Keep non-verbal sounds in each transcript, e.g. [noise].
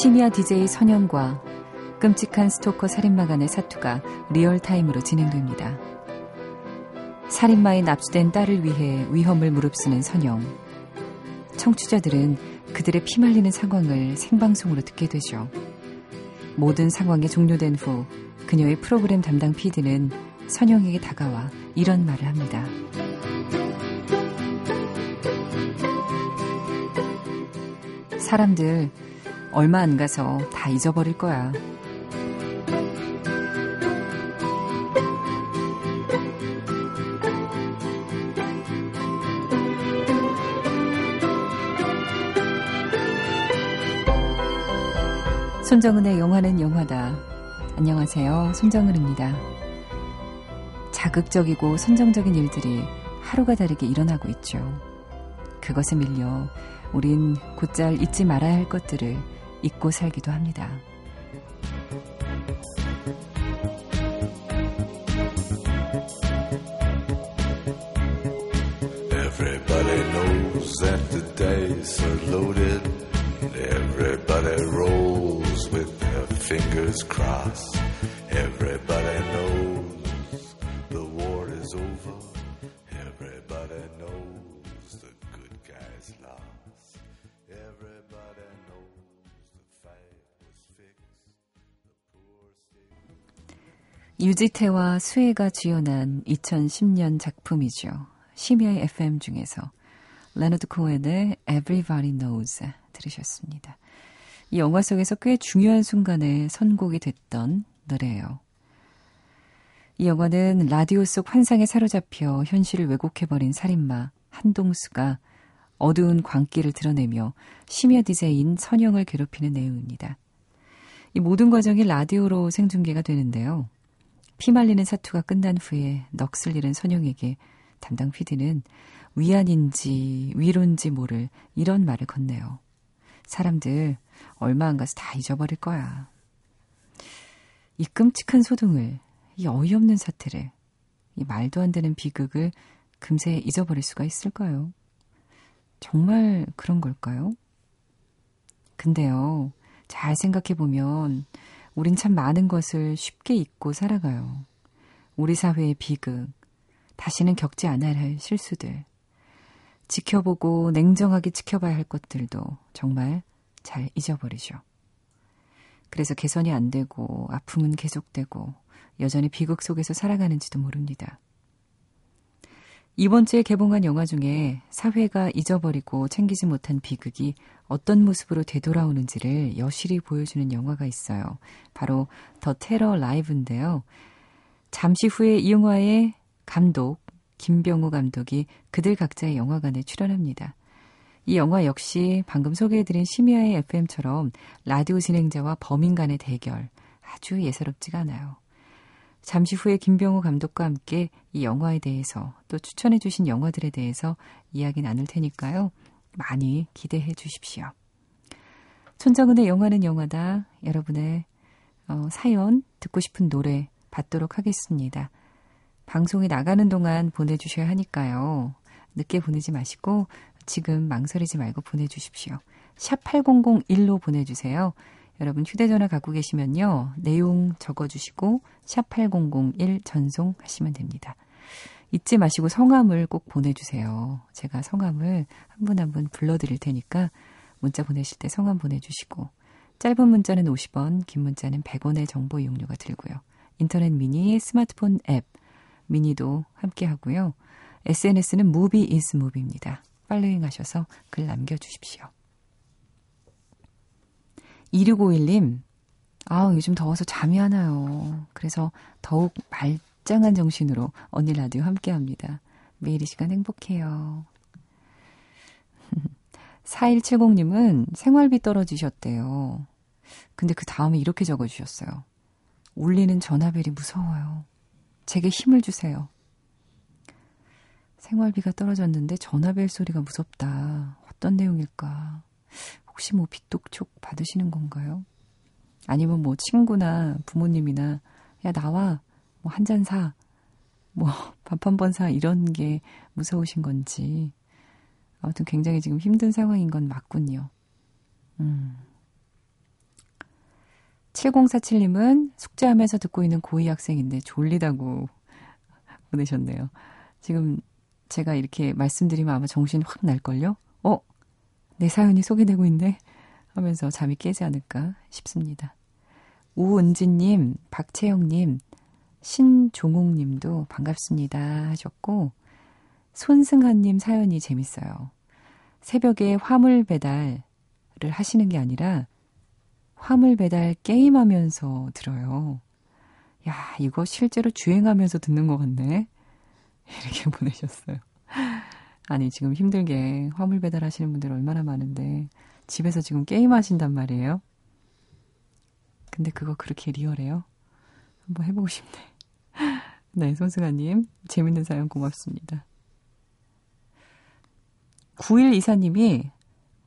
심야 DJ 선영과 끔찍한 스토커 살인마 간의 사투가 real time으로 진행됩니다. 살인마에 납치된 딸을 위해 위험을 무릅쓰는 선영. 청취자들은 그들의 피말리는 상황을 생방송으로 듣게 되죠. 모든 상황이 종료된 후 그녀의 프로그램 담당 PD는 선영에게 다가와 이런 말을 합니다. 사람들 얼마 안 가서 다 잊어버릴 거야. 손정은의 영화는 영화다. 안녕하세요. 손정은입니다. 자극적이고 선정적인 일들이 하루가 다르게 일어나고 있죠. 그것에 밀려 우린 곧잘 잊지 말아야 할 것들을 잊고 살기도 합니다. Everybody knows that the dice are loaded. Everybody rolls with their fingers crossed. Everybody knows the war is over. Everybody knows the good guys lost. Everybody knows 유지태와 수혜가 주연한 2010년 작품이죠. 심야의 FM 중에서 레너드 코엔의 Everybody Knows 들으셨습니다. 이 영화 속에서 꽤 중요한 순간에 선곡이 됐던 노래예요. 이 영화는 라디오 속 환상에 사로잡혀 현실을 왜곡해버린 살인마 한동수가 어두운 광기를 드러내며 심야 DJ인 선영을 괴롭히는 내용입니다. 이 모든 과정이 라디오로 생중계가 되는데요. 피말리는 사투가 끝난 후에 넋을 잃은 선영에게 담당 PD는 위안인지 위로인지 모를 이런 말을 건네요. 사람들 얼마 안 가서 다 잊어버릴 거야. 이 끔찍한 소동을, 이 어이없는 사태를, 이 말도 안 되는 비극을 금세 잊어버릴 수가 있을까요? 정말 그런 걸까요? 근데요, 잘 생각해보면, 우린 참 많은 것을 쉽게 잊고 살아가요. 우리 사회의 비극, 다시는 겪지 않아야 할 실수들, 지켜보고 냉정하게 지켜봐야 할 것들도 정말 잘 잊어버리죠. 그래서 개선이 안 되고 아픔은 계속되고 여전히 비극 속에서 살아가는지도 모릅니다. 이번 주에 개봉한 영화 중에 사회가 잊어버리고 챙기지 못한 비극이 어떤 모습으로 되돌아오는지를 여실히 보여주는 영화가 있어요. 바로 더 테러 라이브인데요. 잠시 후에 이 영화의 감독 김병우 감독이 그들 각자의 영화관에 출연합니다. 이 영화 역시 방금 소개해드린 심야의 FM처럼 라디오 진행자와 범인 간의 대결 아주 예사롭지가 않아요. 잠시 후에 김병우 감독과 함께 이 영화에 대해서 또 추천해주신 영화들에 대해서 이야기 나눌 테니까요. 많이 기대해 주십시오. 손정은의 영화는 영화다. 여러분의 어, 사연 듣고 싶은 노래 받도록 하겠습니다. 방송이 나가는 동안 보내주셔야 하니까요. 늦게 보내지 마시고 지금 망설이지 말고 보내주십시오. 샵 8001로 보내주세요. 여러분 휴대전화 갖고 계시면요. 내용 적어주시고 샵 8001 전송하시면 됩니다. 잊지 마시고 성함을 꼭 보내주세요. 제가 성함을 한분 한 분 불러드릴 테니까 문자 보내실 때 성함 보내주시고 짧은 문자는 50원, 긴 문자는 100원의 정보 이용료가 들고요. 인터넷 미니, 스마트폰 앱, 미니도 함께 하고요. SNS는 movie is movie입니다. following 하셔서 글 남겨주십시오. 2651님, 아 요즘 더워서 잠이 안 와요. 그래서 더욱 말짱한 정신으로 언니 라디오 함께 합니다. 매일 이 시간 행복해요. [laughs] 4170님은 생활비 떨어지셨대요. 근데 그 다음에 이렇게 적어주셨어요. 울리는 전화벨이 무서워요. 제게 힘을 주세요. 생활비가 떨어졌는데 전화벨 소리가 무섭다. 어떤 내용일까? 혹시 뭐 빚독촉 받으시는 건가요? 아니면 뭐 친구나 부모님이나 야 나와 뭐 한 잔 사. 뭐 [laughs] 밥 한 번 사 이런 게 무서우신 건지 아무튼 굉장히 지금 힘든 상황인 건 맞군요. 음. 7047님은 숙제하면서 듣고 있는 고2 학생인데 졸리다고 [laughs] 보내셨네요. 지금 제가 이렇게 말씀드리면 아마 정신 확 날걸요? 어? 내 사연이 소개되고 있네? 하면서 잠이 깨지 않을까 싶습니다. 우은지님, 박채영님, 신종욱 님도 반갑습니다 하셨고, 손승환님 사연이 재밌어요. 새벽에 화물 배달을 하시는 게 아니라 화물 배달 게임하면서 들어요. 야, 이거 실제로 주행하면서 듣는 것 같네. [laughs] 이렇게 보내셨어요. 아니, 지금 힘들게 화물 배달 하시는 분들 얼마나 많은데, 집에서 지금 게임 하신단 말이에요? 근데 그거 그렇게 리얼해요? 한번 해보고 싶네. 네, 손승아님, 재밌는 사연 고맙습니다. 9124님이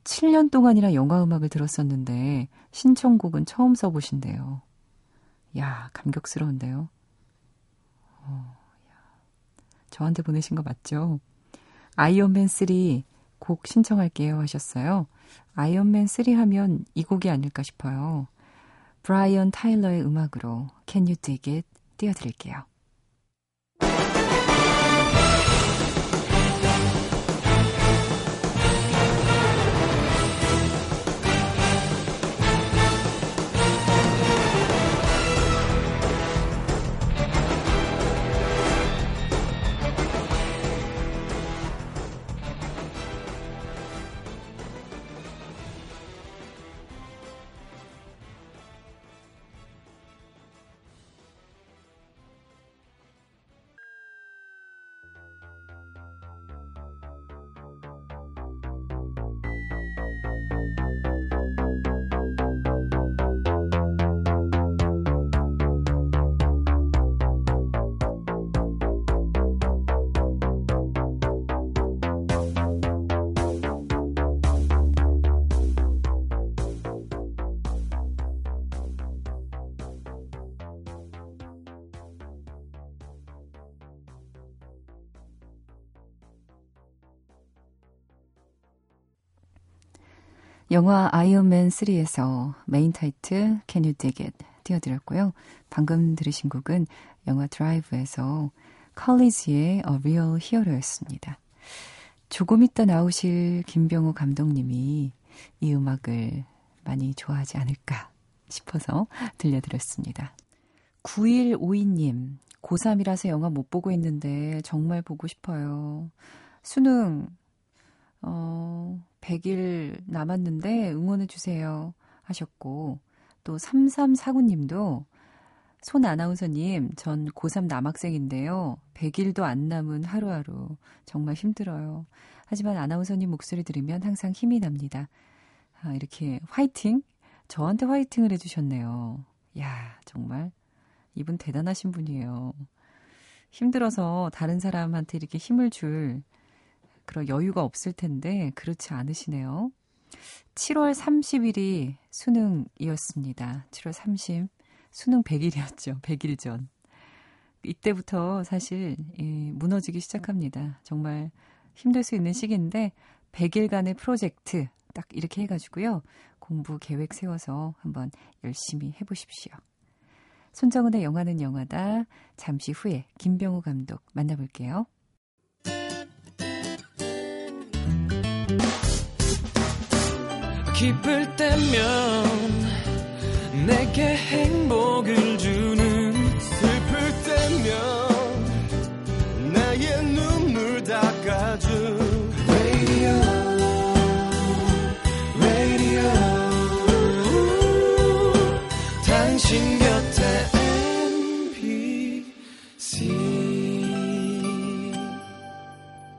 7년 동안이나 영화 음악을 들었었는데 신청곡은 처음 써보신대요. 야, 감격스러운데요. 어, 야. 저한테 보내신 거 맞죠? 아이언맨 3 곡 신청할게요 하셨어요. 아이언맨 3 하면 이 곡이 아닐까 싶어요. 브라이언 타일러의 음악으로 Can You Dig It 띄워드릴게요. 영화 아이언맨 3에서 메인 타이틀 Can You Dig It 띄워드렸고요. 방금 들으신 곡은 영화 드라이브에서 College의 A Real Hero였습니다. 조금 있다 나오실 김병우 감독님이 이 음악을 많이 좋아하지 않을까 싶어서 [laughs] 들려드렸습니다. 9152님, 고3이라서 영화 못 보고 있는데 정말 보고 싶어요. 수능, 어, 100일 남았는데 응원해주세요. 하셨고, 또 3349님도 손 아나운서님, 전 고3 남학생인데요. 100일도 안 남은 하루하루. 정말 힘들어요. 하지만 아나운서님 목소리 들으면 항상 힘이 납니다. 아, 이렇게 화이팅? 저한테 화이팅을 해주셨네요. 야 정말. 이분 대단하신 분이에요. 힘들어서 다른 사람한테 이렇게 힘을 줄 그런 여유가 없을 텐데 그렇지 않으시네요. 7월 30일이 수능이었습니다. 7월 30. 수능 100일이었죠. 100일 [laughs] 전. 이때부터 사실 예, 무너지기 시작합니다. 정말 힘들 수 있는 시기인데 100일간의 프로젝트 딱 이렇게 해가지고요. 공부 계획 세워서 한번 열심히 해보십시오. 손정은의 영화는 영화다. 잠시 후에 김병우 감독 만나볼게요. 기쁠 때면 내게 행복을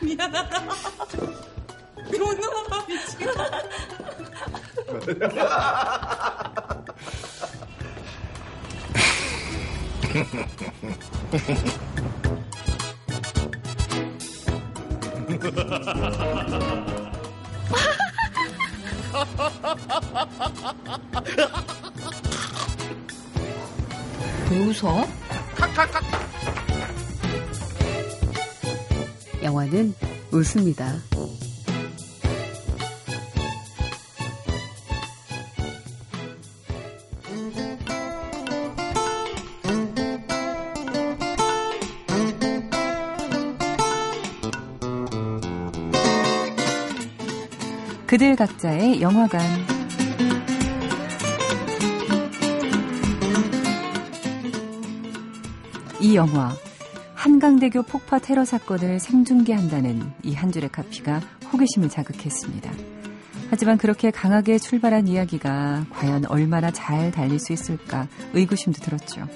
미안하다. 존나 미치겠 왜 뭐 웃어? 웃습니다. 그들 각자의 영화관. 이 영화 한강대교 폭파 테러 사건을 생중계한다는 이 한 줄의 카피가 호기심을 자극했습니다. 하지만 그렇게 강하게 출발한 이야기가 과연 얼마나 잘 달릴 수 있을까 의구심도 들었죠.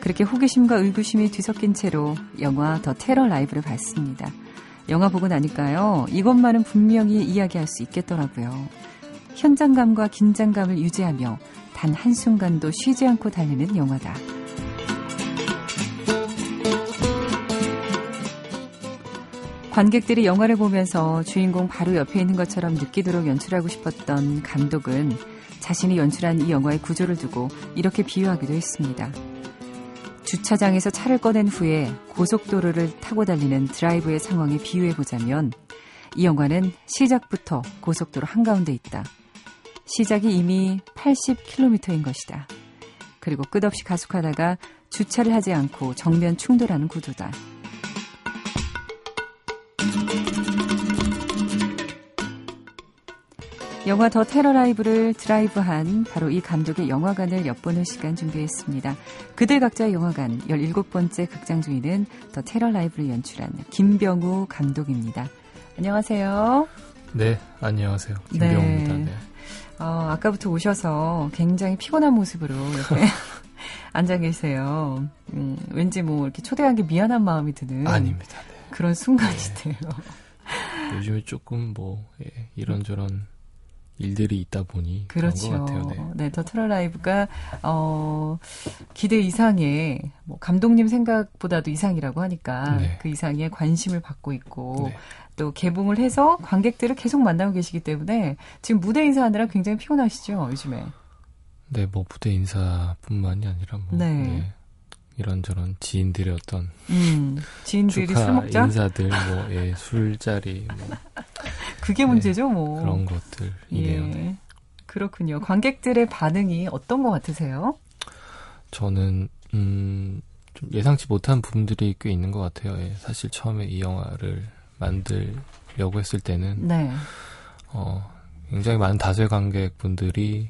그렇게 호기심과 의구심이 뒤섞인 채로 영화 더 테러 라이브를 봤습니다. 영화 보고 나니까요. 이것만은 분명히 이야기할 수 있겠더라고요. 현장감과 긴장감을 유지하며 단 한순간도 쉬지 않고 달리는 영화다. 관객들이 영화를 보면서 주인공 바로 옆에 있는 것처럼 느끼도록 연출하고 싶었던 감독은 자신이 연출한 이 영화의 구조를 두고 이렇게 비유하기도 했습니다. 주차장에서 차를 꺼낸 후에 고속도로를 타고 달리는 드라이브의 상황에 비유해 보자면 이 영화는 시작부터 고속도로 한가운데 있다. 시작이 이미 80km인 것이다. 그리고 끝없이 가속하다가 주차를 하지 않고 정면 충돌하는 구도다. 영화 더 테러 라이브를 드라이브한 바로 이 감독의 영화관을 엿보는 시간 준비했습니다. 그들 각자의 영화관 17번째 극장 중에는 더 테러 라이브를 연출한 김병우 감독입니다. 안녕하세요. 네, 안녕하세요. 김병우입니다. 네. 네. 어, 아까부터 오셔서 굉장히 피곤한 모습으로 이렇게 [laughs] [laughs] 앉아 계세요. 음, 왠지 뭐 이렇게 초대한 게 미안한 마음이 드는 아닙니다. 네. 그런 순간이세요. 네. 요즘에 조금 뭐 예, 이런저런 일들이 있다 보니 그렇죠. 그런 것 같아요. 네, 네 더 트럴 라이브가 어 기대 이상의 뭐 감독님 생각보다도 이상이라고 하니까 네. 그 이상의 관심을 받고 있고 네. 또 개봉을 해서 관객들을 계속 만나고 계시기 때문에 지금 무대 인사하느라 굉장히 피곤하시죠 요즘에. 네, 뭐 무대 인사뿐만이 아니라 뭐 네. 네. 이런저런 지인들의 어떤 음, 지인들이 술 먹자 인사들 뭐 예, 술자리 뭐 [laughs] 그게 문제죠 네, 뭐 그런 것들이네요. 예. 네. 그렇군요. 관객들의 반응이 어떤 것 같으세요? 저는 음, 좀 예상치 못한 부분들이 꽤 있는 것 같아요. 예, 사실 처음에 이 영화를 만들려고 했을 때는 네. 어, 굉장히 많은 다수의 관객분들이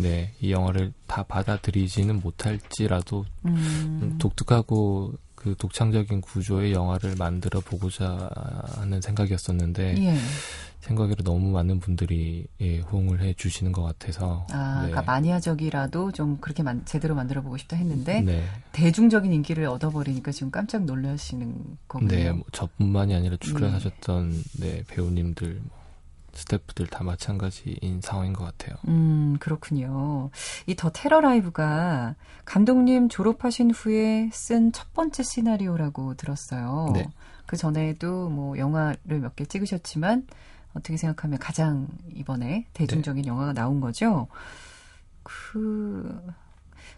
네, 이 영화를 다 받아들이지는 못할지라도 음. 독특하고 그 독창적인 구조의 영화를 만들어 보고자 하는 생각이었었는데 예. 생각으로 너무 많은 분들이 예, 호응을 해 주시는 것 같아서 아, 네. 그러니까 마니아적이라도 좀 그렇게 만, 제대로 만들어 보고 싶다 했는데 네. 대중적인 인기를 얻어버리니까 지금 깜짝 놀라시는 거군요. 네, 뭐 저뿐만이 아니라 출연하셨던 네. 네, 배우님들 뭐 스태프들 다 마찬가지인 상황인 것 같아요. 음, 그렇군요. 이 더 테러 라이브가 감독님 졸업하신 후에 쓴 첫 번째 시나리오라고 들었어요. 네. 그 전에도 뭐 영화를 몇 개 찍으셨지만 어떻게 생각하면 가장 이번에 대중적인 네. 영화가 나온 거죠. 그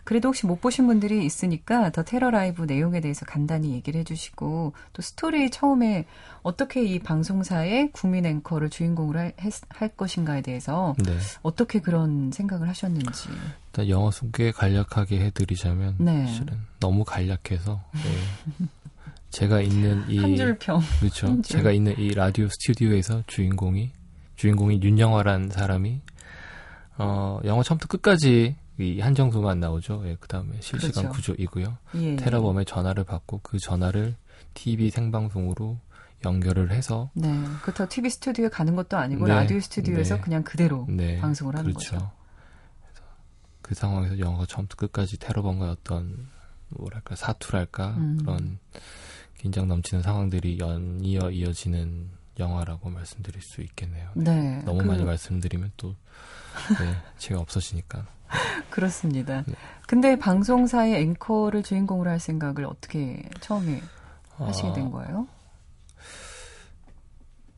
그래도 혹시 못 보신 분들이 있으니까 더 테러 라이브 내용에 대해서 간단히 얘기를 해주시고 또 스토리 처음에 어떻게 이 방송사의 국민 앵커를 주인공으로 할, 할 것인가에 대해서 네. 어떻게 그런 생각을 하셨는지. 일단 영어 소개 간략하게 해드리자면 네. 사실은 너무 간략해서 네. 제가 있는 이 한 줄평 그렇죠. 줄. 제가 있는 이 라디오 스튜디오에서 주인공이 주인공이 윤영화라는 사람이 어 영화 처음부터 끝까지 이 한정수만 나오죠. 예, 그 다음에 실시간 그렇죠. 구조이고요. 예. 테러범의 전화를 받고 그 전화를 TV 생방송으로 연결을 해서 네, 그렇다고 TV 스튜디오에 가는 것도 아니고 네, 라디오 스튜디오에서 네, 그냥 그대로 네, 방송을 하는 그렇죠. 거죠. 그 상황에서 영화가 처음부터 끝까지 테러범과 어떤 뭐랄까 사투랄까 음. 그런 긴장 넘치는 상황들이 연이어 이어지는 영화라고 말씀드릴 수 있겠네요. 네, 너무 그... 많이 말씀드리면 또 네, [laughs] 제가 없어지니까. 그렇습니다. 네. 근데 방송사의 앵커를 주인공으로 할 생각을 어떻게 처음에 하시게 된 아. 거예요?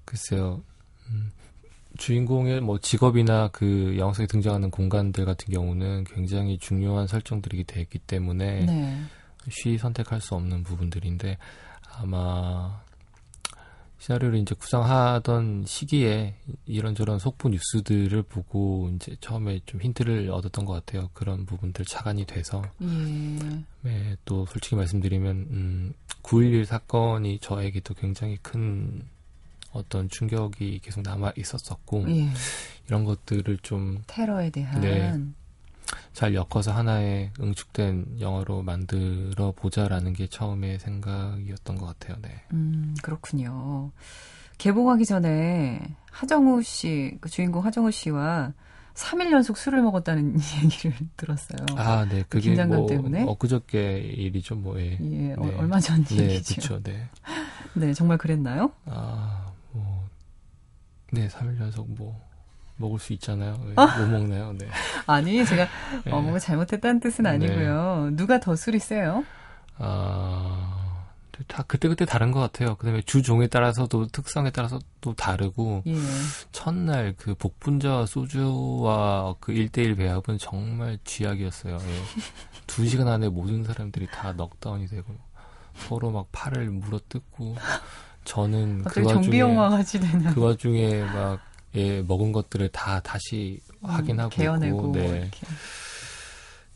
글쎄요. 음, 주인공의 뭐 직업이나 그 영화 속에 등장하는 공간들 같은 경우는 굉장히 중요한 설정들이 되기 때문에 네. 쉬 선택할 수 없는 부분들인데 아마 시나리오를 이제 구상하던 시기에 이런저런 속보 뉴스들을 보고 이제 처음에 좀 힌트를 얻었던 것 같아요. 그런 부분들 차관이 돼서. 예. 네, 또 솔직히 말씀드리면 음, 9.11 사건이 저에게도 굉장히 큰 어떤 충격이 계속 남아 있었었고 예. 이런 것들을 좀 테러에 대한 네, 잘 엮어서 하나의 응축된 영화로 만들어 보자라는 게 처음의 생각이었던 것 같아요. 네. 음, 그렇군요. 개봉하기 전에 하정우 씨, 그 주인공 하정우 씨와 3일 연속 술을 먹었다는 [laughs] 얘기를 들었어요. 아, 네. 그게 긴장감 뭐 때문에. 엊그저께 일이죠, 뭐. 예. 예 네. 얼마 전 네. 네, 그렇죠. [laughs] 네. 네, 정말 그랬나요? 아, 뭐. 네, 3일 연속 뭐. 먹을 수 있잖아요. 왜, 아? 못 먹나요? 네. [laughs] 아니, 제가 네. 어, 뭔가 잘못했다는 뜻은 아니고요. 네. 누가 더 술이 세요? 아, 다 그때그때 다른 것 같아요. 그 다음에 주종에 따라서도 특성에 따라서 또 다르고, 예. 첫날 그 복분자 소주와 그 1대1 배합은 정말 쥐약이었어요. 예. [laughs] 두 시간 안에 모든 사람들이 다 넉다운이 되고, 서로 막 팔을 물어뜯고, 저는 그 와중에, 그 와중에 막 예, 먹은 것들을 다 다시 음, 확인하고 개어내고 있고, 네. 이렇게.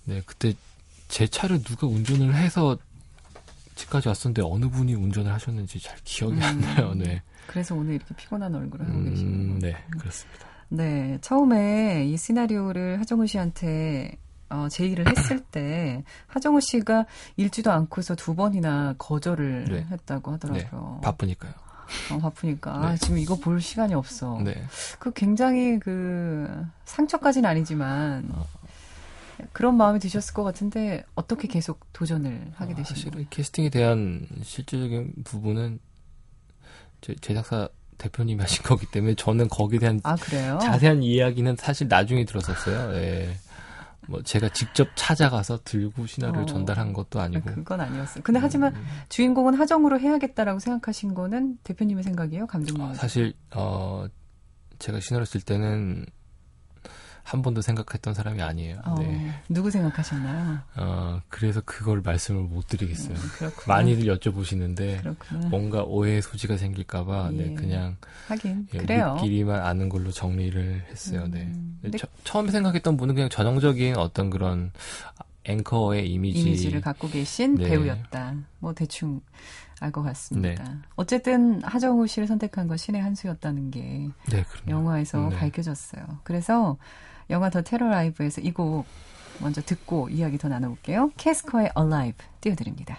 네, 그때 제 차를 누가 운전을 해서 집까지 왔었는데 어느 분이 운전을 하셨는지 잘 기억이 음, 안 나요. 네. 그래서 오늘 이렇게 피곤한 얼굴을 하고 음, 계시는 네, 그렇습니다. 네, 처음에 이 시나리오를 하정우 씨한테 어, 제의를 했을 때 하정우 씨가 읽지도 않고서 두 번이나 거절을 네. 했다고 하더라고요. 네, 바쁘니까요. 어, 바쁘니까. 네. 아, 지금 이거 볼 시간이 없어. 네. 그 굉장히 그 상처까지는 아니지만 어. 그런 마음이 드셨을 것 같은데 어떻게 계속 도전을 하게 되신 거예요? 사실 캐스팅에 대한 실질적인 부분은 제, 제작사 대표님이 하신 거기 때문에 저는 거기에 대한 아, 자세한 이야기는 사실 나중에 들었었어요. 예. 뭐 제가 직접 찾아가서 들고 신화를 어, 전달한 것도 아니고 그건 아니었어요. 근데 하지만 음, 주인공은 하정으로 해야겠다라고 생각하신 거는 대표님의 생각이에요, 감독님? 어, 사실 어 제가 신화를 쓸 때는 한 번도 생각했던 사람이 아니에요. 어, 네. 누구 생각하셨나요? 어, 그래서 그걸 말씀을 못 드리겠어요. 음, 많이들 여쭤보시는데 그렇구나. 뭔가 오해 소지가 생길까봐 네, 예. 네, 그냥 하긴 예, 그래요. 우리끼리만 아는 걸로 정리를 했어요. 네. 음, 네. 처, 처음에 생각했던 분은 그냥 전형적인 어떤 그런 앵커의 이미지 이미지 를 갖고 계신 네. 배우였다. 뭐 대충 알 것 같습니다. 네. 어쨌든 하정우 씨를 선택한 건 신의 한 수였다는 게 네, 영화에서 네. 밝혀졌어요. 그래서 영화 더 테러 라이브에서 이 곡 먼저 듣고 이야기 더 나눠볼게요. 캐스커의 Alive 띄워드립니다.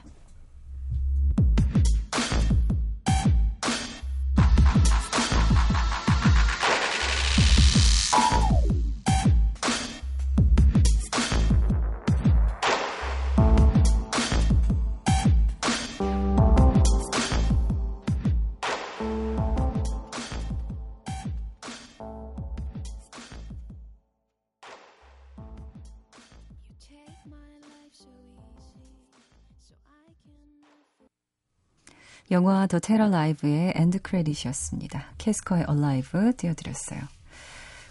영화 더 테러 라이브의 end credit이었습니다. 캐스커의 Alive 띄워드렸어요.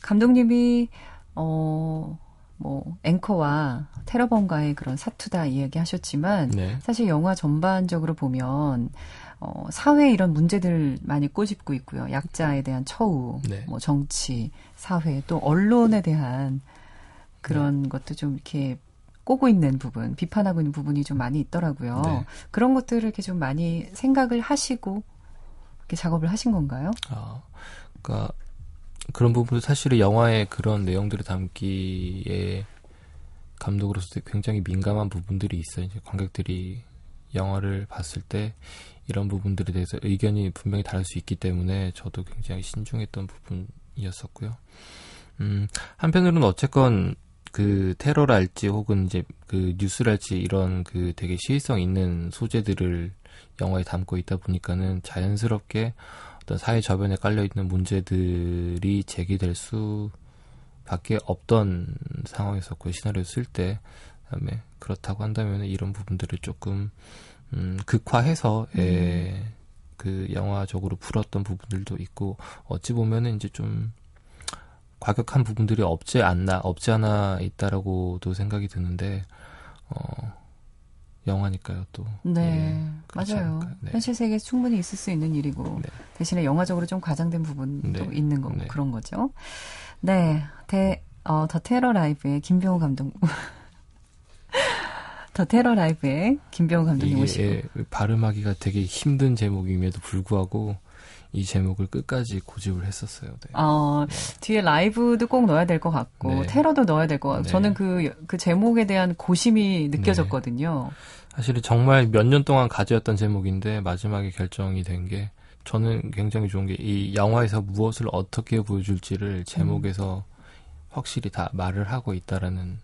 감독님이 어, 뭐 앵커와 테러범과의 그런 사투다 이야기하셨지만 네. 사실 영화 전반적으로 보면 어, 사회 이런 문제들 많이 꼬집고 있고요. 약자에 대한 처우, 네. 뭐 정치, 사회 또 언론에 대한 그런 네. 것도 좀 이렇게 꼬고 있는 부분, 비판하고 있는 부분이 좀 많이 있더라고요. 네. 그런 것들을 이렇게 좀 많이 생각을 하시고 이렇게 작업을 하신 건가요? 아, 그러니까 그런 부분도 사실은 영화의 그런 내용들을 담기에 감독으로서 굉장히 민감한 부분들이 있어요. 이제 관객들이 영화를 봤을 때 이런 부분들에 대해서 의견이 분명히 다를 수 있기 때문에 저도 굉장히 신중했던 부분이었었고요. 음, 한편으로는 어쨌건 그 테러랄지 혹은 이제 그 뉴스랄지 이런 그 되게 시의성 있는 소재들을 영화에 담고 있다 보니까는 자연스럽게 어떤 사회 저변에 깔려 있는 문제들이 제기될 밖에 없던 상황이었고 시나리오 쓸 때 그다음에 그렇다고 한다면 이런 부분들을 조금 음, 극화해서 음. 예, 그 영화적으로 풀었던 부분들도 있고 어찌 보면은 이제 좀 과격한 부분들이 없지 않나 없지 않아 있다라고도 생각이 드는데 어 영화니까요 또. 네, 예, 맞아요. 네. 현실 세계에 충분히 있을 수 있는 일이고 네. 대신에 영화적으로 좀 과장된 부분도 네. 있는 거고 네. 그런 거죠. 네, 대, 어, 더 테러 라이브의 김병호 감독. [laughs] 더 테러 라이브의 김병호 감독님 오시고. 예, 발음하기가 되게 힘든 제목임에도 불구하고 이 제목을 끝까지 고집을 했었어요. 네. 어, 네. 뒤에 라이브도 꼭 넣어야 될 것 같고 네. 테러도 넣어야 될 것 같고 네. 저는 그, 그 제목에 대한 고심이 느껴졌거든요. 사실은 정말 몇 년 동안 가져왔던 제목인데 마지막에 결정이 된 게 저는 굉장히 좋은 게 이 영화에서 무엇을 어떻게 보여줄지를 제목에서 음. 확실히 다 말을 하고 있다라는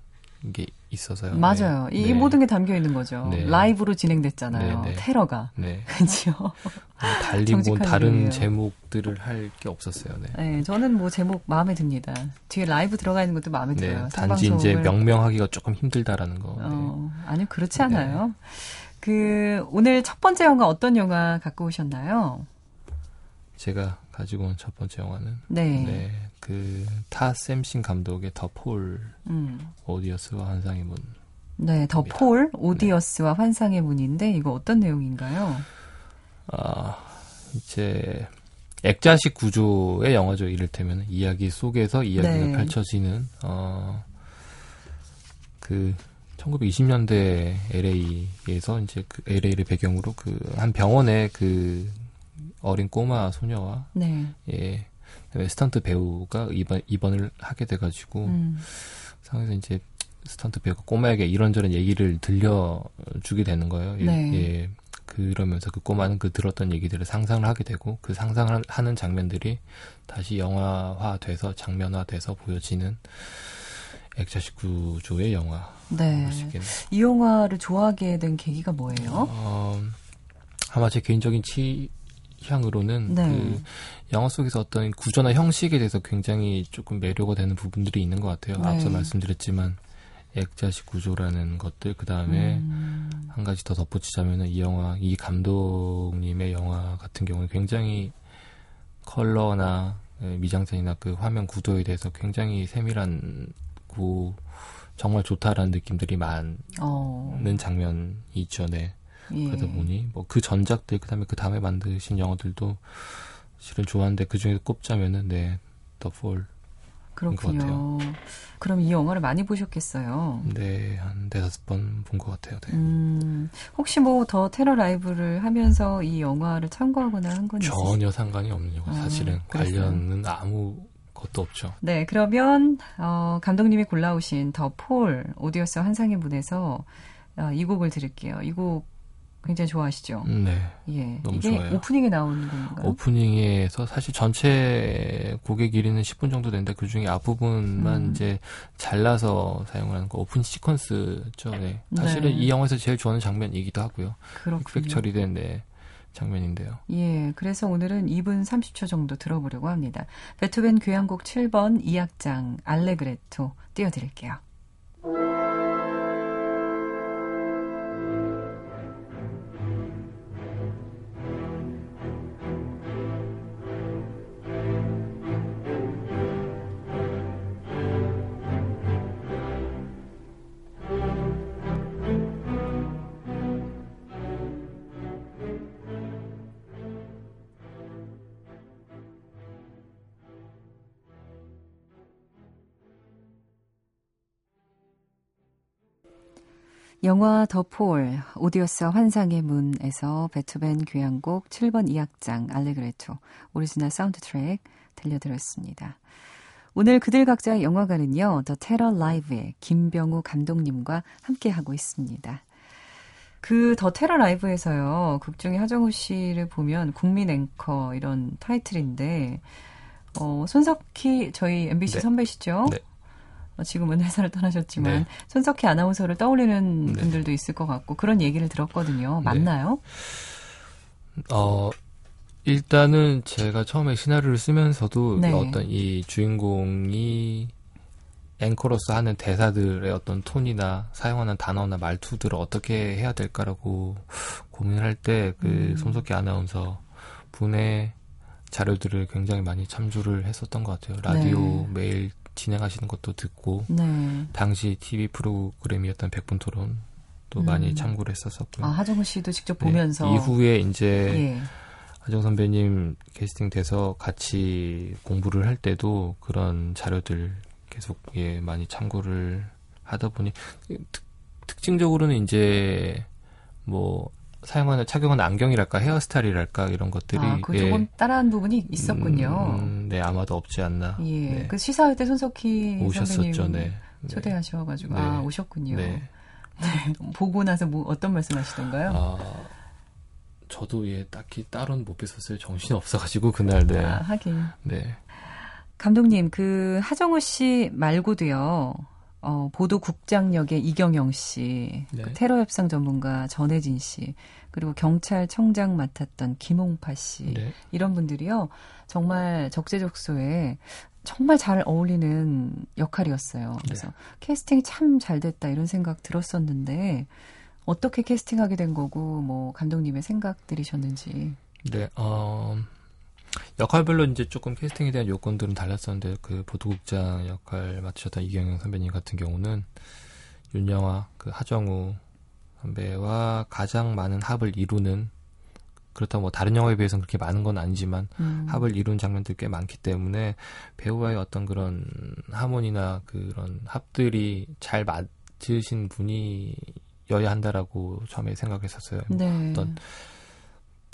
게 있어서요. 맞아요. 네. 이 네. 모든 게 담겨 있는 거죠. 네. 라이브로 진행됐잖아요. 네, 네. 테러가. 네. [laughs] 그렇죠. 달리 뭐 다른 일이에요. 제목들을 할 게 없었어요. 네. 네. 저는 뭐 제목 마음에 듭니다. 뒤에 라이브 들어가 있는 것도 마음에 네, 들어요. 단지 생방송을... 이제 명명하기가 조금 힘들다라는 거. 어, 아니요, 그렇지 않아요. 그 오늘 첫 번째 영화 어떤 영화 갖고 오셨나요? 제가 가지고 온 첫 번째 영화는 네. 네. 그타 샘신 감독의 더폴 음. 오디어스와 환상의 문. 네, 더 폴 오디어스와 네. 환상의 문인데 이거 어떤 내용인가요? 아, 이제 액자식 구조의 영화죠. 이를테면 이야기 속에서 이야기가 네. 펼쳐지는 어, 그 1920년대 LA에서 이제 그 LA를 배경으로 그 한 병원에 그 어린 꼬마 소녀와 네. 예 스턴트 배우가 입원, 입원을 하게 돼가지고 음. 상에서 이제 스턴트 배우가 꼬마에게 이런저런 얘기를 들려주게 되는 거예요. 예, 네. 예, 그러면서 그 꼬마는 그 들었던 얘기들을 상상을 하게 되고 그 상상을 하는 장면들이 다시 영화화돼서 장면화돼서 보여지는 액자식 구조의 영화. 네. 이 영화를 좋아하게 된 계기가 뭐예요? 어, 아마 제 개인적인 치, 향으로는 네. 그 영화 속에서 어떤 구조나 형식에 대해서 굉장히 조금 매료가 되는 부분들이 있는 것 같아요. 네. 앞서 말씀드렸지만 액자식 구조라는 것들 그 다음에 음. 한 가지 더 덧붙이자면은 이 영화 이 감독님의 영화 같은 경우는 굉장히 컬러나 예, 미장센이나 그 화면 구도에 대해서 굉장히 세밀한 고 정말 좋다라는 느낌들이 많은 어. 장면이 있죠. 네. 예. 그러다 보니 뭐 그 전작들 그다음에 그 다음에 만드신 영화들도 실은 좋아하는데 그 중에서 꼽자면은 네, 더 폴. 그렇군요. 그럼 이 영화를 많이 보셨겠어요? 네, 한 네다섯 번 본 것 같아요. 네. 음, 혹시 뭐 더 테러 라이브를 하면서 이 영화를 참고하거나 한건 전혀 상관이 없는 영화. 아, 사실은 관련은 아무 것도 없죠. 네, 그러면 어, 감독님이 골라오신 더 폴 오디어스 환상의 문에서 어, 이 곡을 들을게요. 이곡 굉장히 좋아하시죠? 네. 예. 너무 이게 좋아요. 오프닝에 나오는 건가요? 오프닝에서 사실 전체 곡의 길이는 10분 정도 되는데 그 중에 앞부분만 음. 이제 잘라서 사용을 하는 거 오픈 시퀀스죠. 네. 사실은 네. 이 영화에서 제일 좋아하는 장면이기도 하고요. 그렇군요. 흑백 처리된 네. 장면인데요. 예, 그래서 오늘은 2분 30초 정도 들어보려고 합니다. 베토벤 교향곡 7번 2악장 알레그레토 띄워드릴게요. 영화 더 폴, 오디어스 환상의 문에서 베토벤 교향곡 7번 2악장 알레그레토 오리지널 사운드 트랙 들려드렸습니다. 오늘 그들 각자의 영화관은요, 더 테러 라이브의 김병우 감독님과 함께하고 있습니다. 그 더 테러 라이브에서요, 극중의 하정우 씨를 보면 국민 앵커 이런 타이틀인데, 어, 손석희, 저희 MBC 네. 선배시죠? 네. 어, 지금은 회사를 떠나셨지만 네. 손석희 아나운서를 떠올리는 네. 분들도 있을 것 같고 그런 얘기를 들었거든요. 네. 맞나요? 네. 어 일단은 제가 처음에 시나리오를 쓰면서도 네. 어떤 이 주인공이 앵커로서 하는 대사들의 어떤 톤이나 사용하는 단어나 말투들을 어떻게 해야 될까라고 고민을 할 때그 음. 손석희 아나운서 분의 자료들을 굉장히 많이 참조를 했었던 것 같아요. 라디오 네. 매일 진행하시는 것도 듣고 네. 당시 TV 프로그램이었던 백분 토론 또 음. 많이 참고를 했었었고요. 아, 하정우 씨도 직접 보면서 네, 이후에 이제 예. 하정 선배님 캐스팅 돼서 같이 공부를 할 때도 그런 자료들 계속 예 많이 참고를 하다 보니 특, 특징적으로는 이제 뭐 사용하는 착용하는 안경이랄까 헤어스타일이랄까 이런 것들이 아, 그 조금 예. 따라한 부분이 있었군요. 음, 네 아마도 없지 않나. 예, 네. 그 시사회 때 손석희 오셨었죠, 네. 초대하셔가지고 네. 아 오셨군요. 네. 네. 보고 나서 뭐 어떤 말씀하시던가요? 아, 저도 예 딱히 따로는 못 뵀었어요. 정신 이 없어가지고 그날 네. 아, 하긴. 네. 감독님 그 하정우 씨 말고도요. 어, 보도국장 역의 이경영 씨, 네. 그 테러 협상 전문가 전혜진 씨, 그리고 경찰청장 맡았던 김홍파 씨 네. 이런 분들이요 정말 적재적소에 정말 잘 어울리는 역할이었어요. 네. 그래서 네. 캐스팅이 참 잘 됐다 이런 생각 들었었는데 어떻게 캐스팅하게 된 거고 뭐 감독님의 생각들이셨는지. 네, 어, 역할별로 이제 조금 캐스팅에 대한 요건들은 달랐었는데 그 보도국장 역할 맡으셨던 이경영 선배님 같은 경우는 윤영아, 그 하정우 선배와 가장 많은 합을 이루는 그렇다고 뭐 다른 영화에 비해서는 그렇게 많은 건 아니지만 음. 합을 이룬 장면들이 꽤 많기 때문에 배우와의 어떤 그런 하모니나 그런 합들이 잘 맞으신 분이여야 한다라고 처음에 생각했었어요. 네. 어떤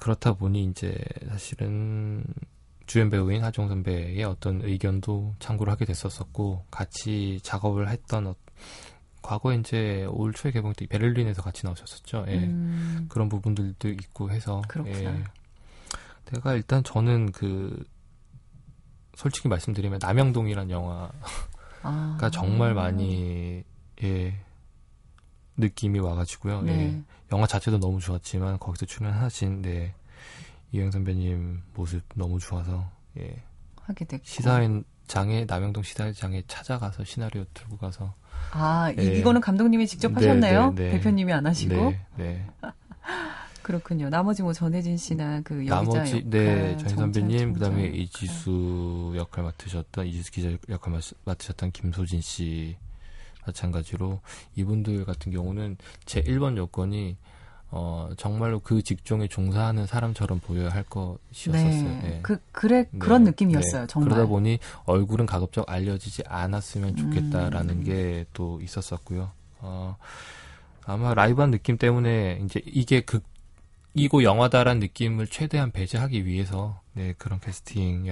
그렇다 보니 이제 사실은 주연 배우인 하정 선배의 어떤 의견도 참고를 하게 됐었었고 같이 작업을 했던 어, 과거에 이제 올 초에 개봉 때 베를린에서 같이 나오셨었죠. 예. 음. 그런 부분들도 있고 해서 그렇구나. 예. 내가 일단 저는 그 솔직히 말씀드리면 남영동이란 영화가 아. 정말 많이 예 느낌이 와가지고요. 네. 예. 영화 자체도 너무 좋았지만 거기서 출연하신 네 이영 선배님 모습 너무 좋아서 예. 하게 됐고. 시사회장에 남영동 시사회장에 찾아가서 시나리오 들고 가서. 아 예. 이거는 감독님이 직접 네, 하셨네요? 네, 네, 대표님이 안 하시고? 네, 네. [laughs] 그렇군요. 나머지 뭐 전혜진 씨나 그 여기자 나머지 역할, 네 전 선배님 그다음에 이지수 역할 맡으셨던 이지수 기자 역할 맡으셨던 김소진 씨 마찬가지로 이분들 같은 경우는 제 1번 요건이 어, 정말로 그 직종에 종사하는 사람처럼 보여야 할 것이었었어요. 네. 네. 그, 그래, 네. 그런 느낌이었어요, 네. 정말. 그러다 보니 얼굴은 가급적 알려지지 않았으면 좋겠다라는 음. 게또 있었었고요. 어, 아마 라이브한 느낌 때문에 이제 이게 극, 이고 영화다란 느낌을 최대한 배제하기 위해서 네, 그런 캐스팅이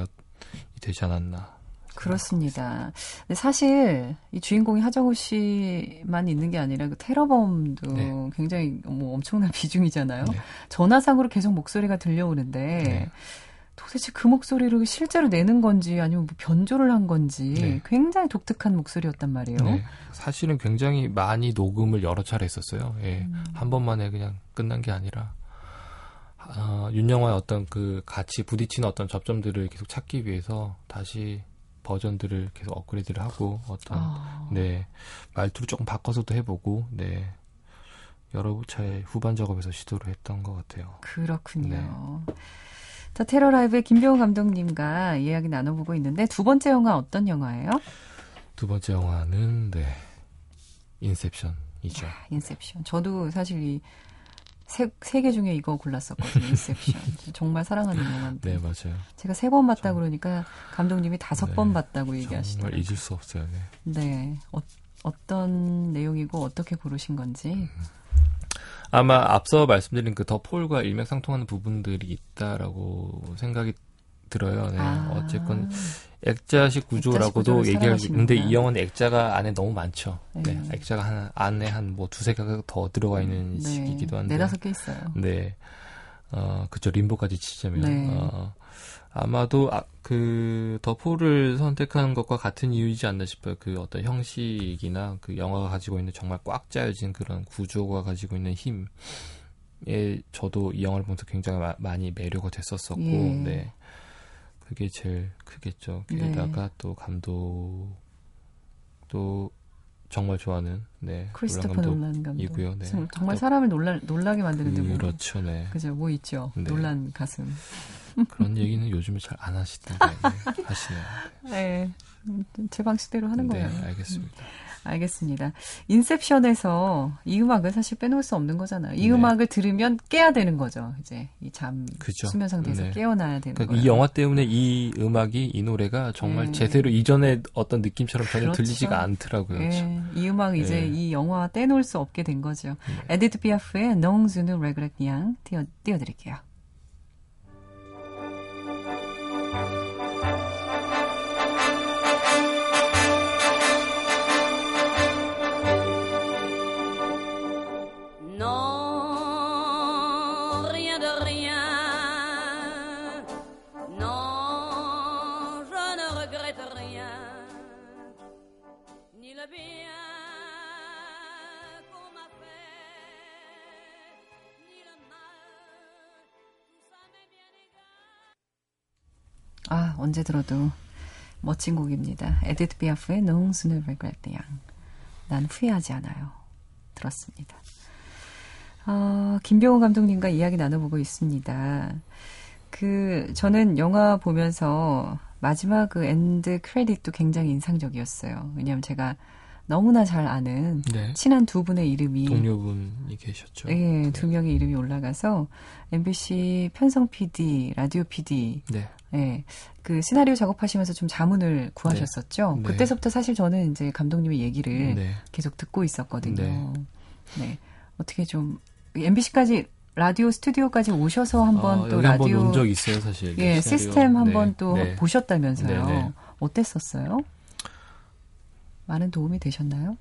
되지 않았나 그렇습니다. 근데 사실 이 주인공이 하정우 씨만 있는 게 아니라 그 테러범도 네. 굉장히 뭐 엄청난 [laughs] 비중이잖아요. 네. 전화상으로 계속 목소리가 들려오는데 네. 도대체 그 목소리를 실제로 내는 건지 아니면 뭐 변조를 한 건지 네. 굉장히 독특한 목소리였단 말이에요. 네. 사실은 굉장히 많이 녹음을 여러 차례 했었어요. 예. 음. 한 번만에 그냥 끝난 게 아니라 어, 윤영화의 어떤 그 같이 부딪히는 어떤 접점들을 계속 찾기 위해서 다시 버전들을 계속 업그레이드를 하고 어떤 아. 네 말투를 조금 바꿔서도 해보고 네 여러 차례 후반 작업에서 시도를 했던 것 같아요. 그렇군요. 네. 자 테러 라이브의 김병호 감독님과 이야기 나눠보고 있는데 두 번째 영화 어떤 영화예요? 두 번째 영화는 네 인셉션이죠. 아, 인셉션. 저도 사실 이 세, 개 중에 이거 골랐었거든요. [laughs] 인셉션. 정말 사랑하는 영화인데. 네, 맞아요. 제가 세 번 봤다 그러니까 감독님이 다섯 네, 번 봤다고 얘기하시더라고요. 정말 잊을 수 없어요. 네. 네. 어, 어떤 내용이고 어떻게 고르신 건지. 음. 아마 앞서 말씀드린 그 더 폴과 일맥상통하는 부분들이 있다라고 생각이 들어요. 네. 아. 어쨌건 액자식 구조라고도 얘기할 수 근데 이 영화는 액자가 안에 너무 많죠. 네. 네. 액자가 한, 안에 한 뭐 두세 개가 더 들어가 있는 네. 식이기도 한데. 네 다섯 개 있어요. 네. 어, 그쵸. 림보까지 치자면. 네. 어, 아마도 아, 그 더포를 선택하는 것과 같은 이유이지 않나 싶어요. 그 어떤 형식이나 그 영화가 가지고 있는 정말 꽉 짜여진 그런 구조가 가지고 있는 힘에 저도 이 영화를 보면서 굉장히 마, 많이 매료가 됐었었고, 예. 네. 그게 제일 크겠죠. 게다가 네. 또 감독 또 정말 좋아하는 네 크리스토퍼 놀란 감독이고요. 네. 정말 사람을 놀라, 놀라게 만드는 데 뭐 그렇죠, 네. 그죠, 뭐 있죠. 네. 놀란 가슴. 그런 얘기는 요즘에 잘 안 하시던데 [laughs] 네, 하시네요. 네, 제 방식대로 하는 네, 거예요. 알겠습니다. 알겠습니다. 인셉션에서 이 음악을 사실 빼놓을 수 없는 거잖아요. 이 네. 음악을 들으면 깨야 되는 거죠. 이제 이 잠 수면 상태에서 네. 깨어나야 되는 그러니까 거예요. 이 영화 때문에 이 음악이 이 노래가 정말 네. 제대로 이전의 어떤 느낌처럼 전혀 그렇죠. 들리지가 않더라고요. 네. 이 음악 이제 네. 이 영화 떼놓을 수 없게 된 거죠. 네. 에디트 Je ne regrette rien 띄워, 띄워드릴게요. 아, 언제 들어도 멋진 곡입니다. 에디트 피아프의 Non s n 난 후회하지 않아요. 들었습니다. 어, 김병우 감독님과 이야기 나눠보고 있습니다. 그, 저는 영화 보면서 마지막 그 end credit도 굉장히 인상적이었어요. 왜냐하면 제가 너무나 잘 아는 네. 친한 두 분의 이름이 동료분이 계셨죠. 예, 네, 두 명의 이름이 올라가서 MBC 편성 PD, 라디오 PD, 네. 예, 그 시나리오 작업하시면서 좀 자문을 구하셨었죠. 네. 그때서부터 사실 저는 이제 감독님의 얘기를 네. 계속 듣고 있었거든요. 네. 네. 어떻게 좀 MBC까지 라디오 스튜디오까지 오셔서 한번 어, 또 라디오 온적 있어요, 사실. 예, 시스템 한번 또 보셨다면서요. 어땠었어요? 많은 도움이 되셨나요?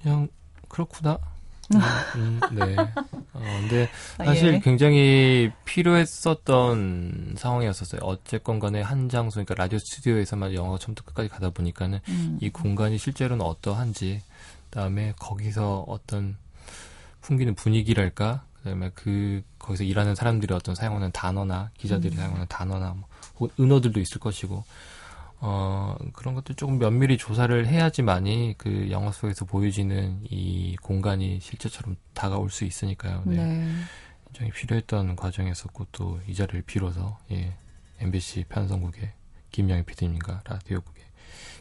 그냥 그렇구나. [laughs] 음, 음, 네. 어, 근데 아, 사실 예. 굉장히 필요했었던 상황이었었어요. 어쨌건 간에 한 장소, 그러니까 라디오 스튜디오에서만 영화가 처음부터 끝까지 가다 보니까는 음. 이 공간이 실제로는 어떠한지, 그다음에 거기서 어떤 풍기는 분위기랄까, 그다음에 그 거기서 일하는 사람들이 어떤 사용하는 단어나 기자들이 음. 사용하는 단어나 뭐 은어들도 있을 것이고 어, 그런 것들 조금 면밀히 조사를 해야지만이 그 영화 속에서 보여지는 이 공간이 실제처럼 다가올 수 있으니까요. 네. 네. 굉장히 필요했던 과정이었었고 또 이 자리를 빌어서 예, MBC 편성국의 김영희 PD님과 라디오국의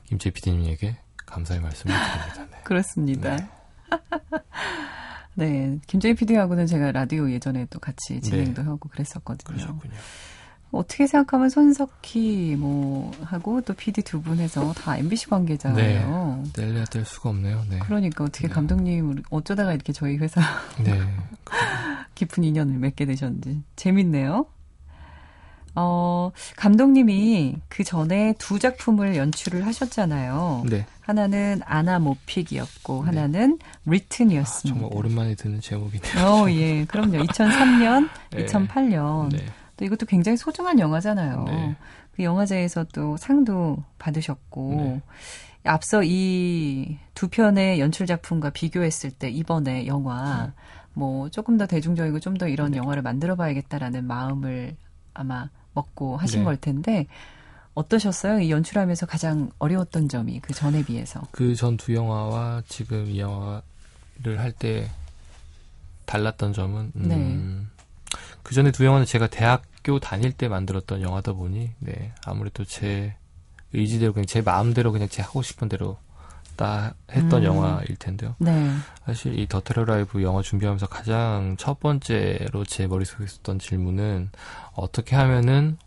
김재 PD님에게 감사의 말씀을 드립니다. 네. [laughs] 그렇습니다. 네. [laughs] 네, 김재희 PD하고는 제가 라디오 예전에 또 같이 진행도 네. 하고 그랬었거든요. 그러셨군요. 어떻게 생각하면 손석희 뭐 하고 또 PD 두 분에서 다 MBC 관계자예요. 네, 뗄래야 뗄 수가 없네요. 네. 그러니까 어떻게 네. 감독님 어쩌다가 이렇게 저희 회사 네. [laughs] 깊은 인연을 맺게 되셨는지 재밌네요. 어, 감독님이 그 전에 두 작품을 연출을 하셨잖아요. 네. 하나는 아나 모픽이었고, 네. 하나는 리튼이었습니다. 아, 정말 오랜만에 듣는 제목이네요. 어, 예. 그럼요. 2003년, [laughs] 네. 2008년. 네. 또 이것도 굉장히 소중한 영화잖아요. 네. 그 영화제에서 또 상도 받으셨고 네. 앞서 이 두 편의 연출 작품과 비교했을 때 이번에 영화 네. 뭐 조금 더 대중적이고 좀 더 이런 네. 영화를 만들어 봐야겠다라는 마음을 아마 먹고 하신 네. 걸 텐데 어떠셨어요? 이 연출하면서 가장 어려웠던 점이 그 전에 비해서. 그 전 두 영화와 지금 이 영화를 할 때 달랐던 점은 음, 네. 그 전에 두 영화는 제가 대학 학교 다닐 때 만들었던 영화다 보니 네 아무래도 제 의지대로 그냥 제 마음대로 그냥 제 하고 싶은 대로 다 했던 음. 영화일 텐데요. 네. 사실 이 더테러 라이브 영화 준비하면서 가장 첫 번째로 제 머릿속에 있었던 질문은 어떻게 하면은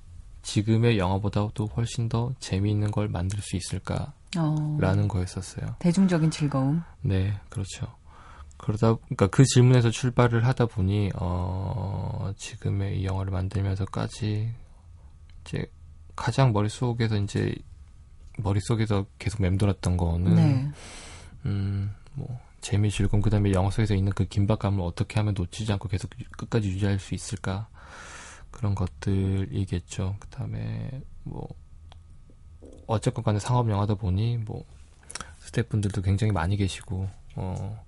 지금의 영화보다도 훨씬 더 재미있는 걸 만들 수 있을까라는 어. 거였었어요. 대중적인 즐거움. 네, 그렇죠. 그러다 그러니까 그 질문에서 출발을 하다 보니 어 지금의 이 영화를 만들면서까지 이제 가장 머릿속에서 이제 머릿속에서 계속 맴돌았던 거는 네. 음뭐 재미 즐거움 그다음에 영화 속에서 있는 그 긴박감을 어떻게 하면 놓치지 않고 계속 끝까지 유지할 수 있을까 그런 것들이겠죠. 그다음에 뭐 어쨌건 간에 상업 영화다 보니 뭐 스태프분들도 굉장히 많이 계시고 어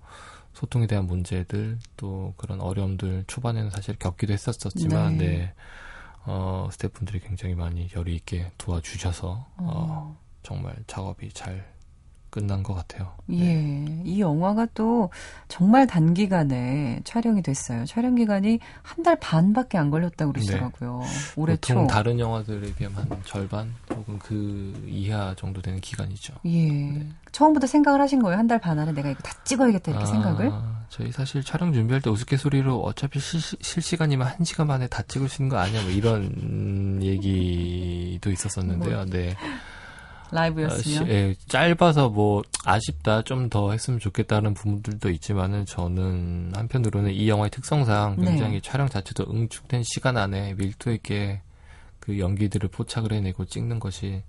소통에 대한 문제들 또 그런 어려움들 초반에는 사실 겪기도 했었었지만 네. 네. 어, 스태프분들이 굉장히 많이 열의 있게 도와주셔서 어. 어, 정말 작업이 잘 끝난 것 같아요. 예. 네. 이 영화가 또 정말 단기간에 촬영이 됐어요. 촬영 기간이 한 달 반밖에 안 걸렸다고 그러시더라고요. 네. 올해 보통 초. 다른 영화들에 비하면 한 절반 혹은 그 이하 정도 되는 기간이죠. 예. 네. 처음부터 생각을 하신 거예요. 한 달 반 안에 내가 이거 다 찍어야겠다 이렇게 아, 생각을? 저희 사실 촬영 준비할 때 우스갯소리로 어차피 실, 실시간이면 한 시간 만에 다 찍을 수 있는 거 아니야? 뭐 이런 얘기도 있었었는데요. 뭐, 네. 라이브였으면 아, 예, 짧아서 뭐 아쉽다 좀 더 했으면 좋겠다는 부분들도 있지만은 저는 한편으로는 이 영화의 특성상 굉장히 네. 촬영 자체도 응축된 시간 안에 밀도 있게 그 연기들을 포착을 해내고 찍는 것이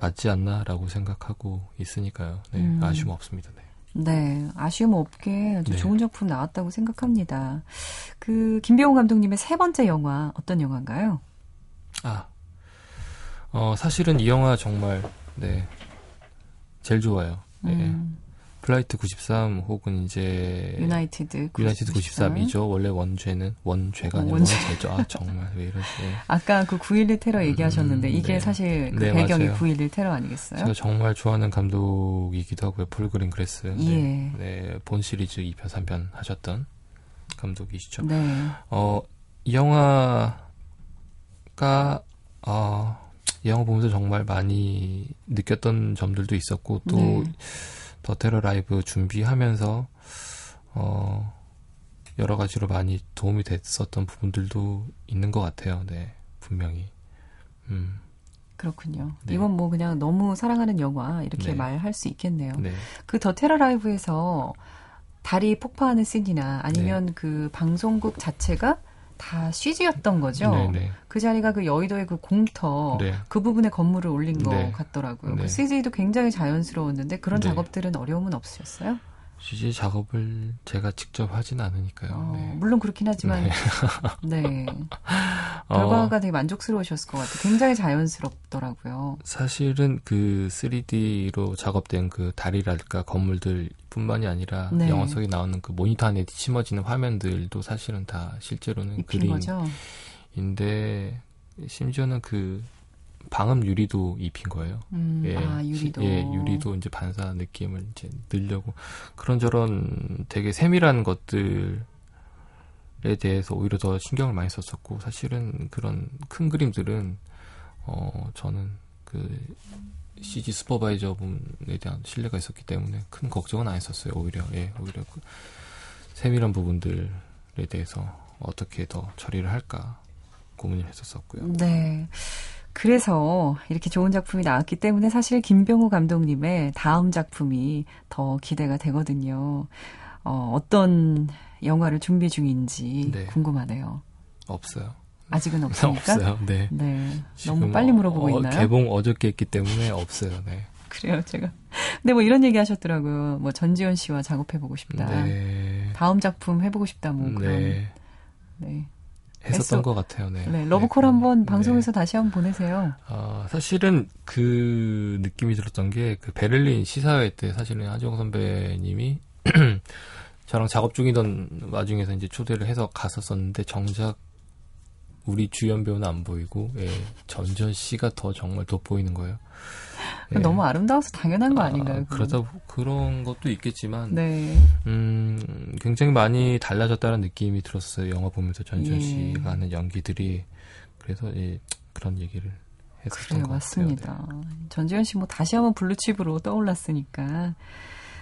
맞지 않나라고 생각하고 있으니까요. 네, 음. 아쉬움 없습니다. 네. 네, 아쉬움 없게 아주 네. 좋은 작품 나왔다고 생각합니다. 그 김병호 감독님의 세 번째 영화 어떤 영화인가요? 아, 어, 사실은 이 영화 정말, 네, 제일 좋아요. 네. 음. 플라이트 93 혹은 이제 유나이티드 93. 유나이티드 93이죠. 원래 원제는 원제가 아니라 원제. 원제죠. 아 정말 왜 이러지? [laughs] 아까 그 9.11 테러 얘기하셨는데 음, 이게 네. 사실 그 네, 배경이 맞아요. 9.11 테러 아니겠어요? 제가 정말 좋아하는 감독이기도 하고요. 폴 그린그래스. 네. 예. 네, 본 시리즈 2편 3편 하셨던 감독이시죠. 네. 어, 이 영화가 어 이 영화 보면서 정말 많이 느꼈던 점들도 있었고 또 네. 더 테러 라이브 준비하면서 어 여러 가지로 많이 도움이 됐었던 부분들도 있는 것 같아요. 네, 분명히. 음. 그렇군요. 네. 이건 뭐 그냥 너무 사랑하는 영화 이렇게 네. 말할 수 있겠네요. 네. 그더 테러 라이브에서 달이 폭파하는 씬이나 아니면 네. 그 방송국 자체가 다 CG였던 거죠. 네네. 네. 그 자리가 그 여의도의 그 공터 네. 그 부분에 건물을 올린 것 네. 같더라고요. 그 네. CG도 굉장히 자연스러웠는데 그런 네. 작업들은 어려움은 없으셨어요? CG 작업을 제가 직접 하진 않으니까요. 어, 네. 물론 그렇긴 하지만 네, [laughs] [laughs] 결과가 어, 되게 만족스러우셨을 것 같아요. 굉장히 자연스럽더라고요. 사실은 그 3D로 작업된 그 다리랄까 건물들뿐만이 아니라 네. 영화 속에 나오는 그 모니터 안에 심어지는 화면들도 사실은 다 실제로는 그림인데 심지어는 그 방음 유리도 입힌 거예요. 음, 예, 아, 유리도. 예, 유리도 이제 반사 느낌을 이제 늘려고 그런저런 되게 세밀한 것들에 대해서 오히려 더 신경을 많이 썼었고 사실은 그런 큰 그림들은 어 저는 그 CG 슈퍼바이저 분에 대한 신뢰가 있었기 때문에 큰 걱정은 안 했었어요. 오히려 예, 오히려 그 세밀한 부분들에 대해서 어떻게 더 처리를 할까 고민을 했었었고요. 네. 그래서 이렇게 좋은 작품이 나왔기 때문에 사실 김병호 감독님의 다음 작품이 더 기대가 되거든요. 어, 어떤 영화를 준비 중인지 네. 궁금하네요. 없어요. 아직은 없습니까? [laughs] 없어요. 네. 네. 너무 빨리 물어보고 어, 있나요? 개봉 어저께 했기 때문에 없어요. 네. [laughs] 그래요, 제가. 근데 뭐 이런 얘기 하셨더라고요. 뭐 전지현 씨와 작업해보고 싶다. 네. 다음 작품 해보고 싶다. 뭐 그런. 네. 네. 했었던 것 같아요. 네. 네 러브콜 네, 한번 네. 방송에서 다시 한번 보내세요. 어, 사실은 그 느낌이 들었던 게 그 베를린 시사회 때 사실은 하정 선배님이 [clears throat] 저랑 작업 중이던 와중에서 이제 초대를 해서 갔었었는데 정작 우리 주연 배우는 안 보이고 예, 전지현 씨가 더 정말 돋보이는 거예요. 예. 너무 아름다워서 당연한 거 아닌가요? 아, 그러다 그런 것도 있겠지만, 네. 음, 굉장히 많이 달라졌다는 느낌이 들었어요. 영화 보면서 전지현 예. 씨가 하는 연기들이 그래서 예, 그런 얘기를 했었던 그래요, 것 맞습니다. 네. 전지현 씨 뭐 다시 한번 블루칩으로 떠올랐으니까.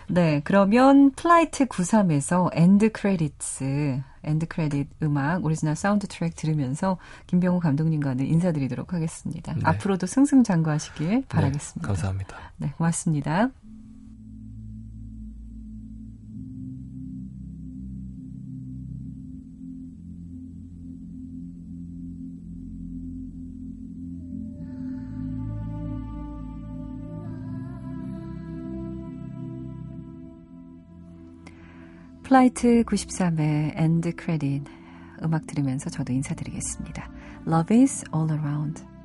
네, 그러면 플라이트 93에서 end credits, end credit 음악, 오리지널 사운드 트랙 들으면서 김병호 감독님과는 인사드리도록 하겠습니다. 네. 앞으로도 승승장구하시길 네, 바라겠습니다. 감사합니다. 네, 고맙습니다. 플라이트 93의 엔드 크레딧 음악 들으면서 저도 인사드리겠습니다. Love is all around.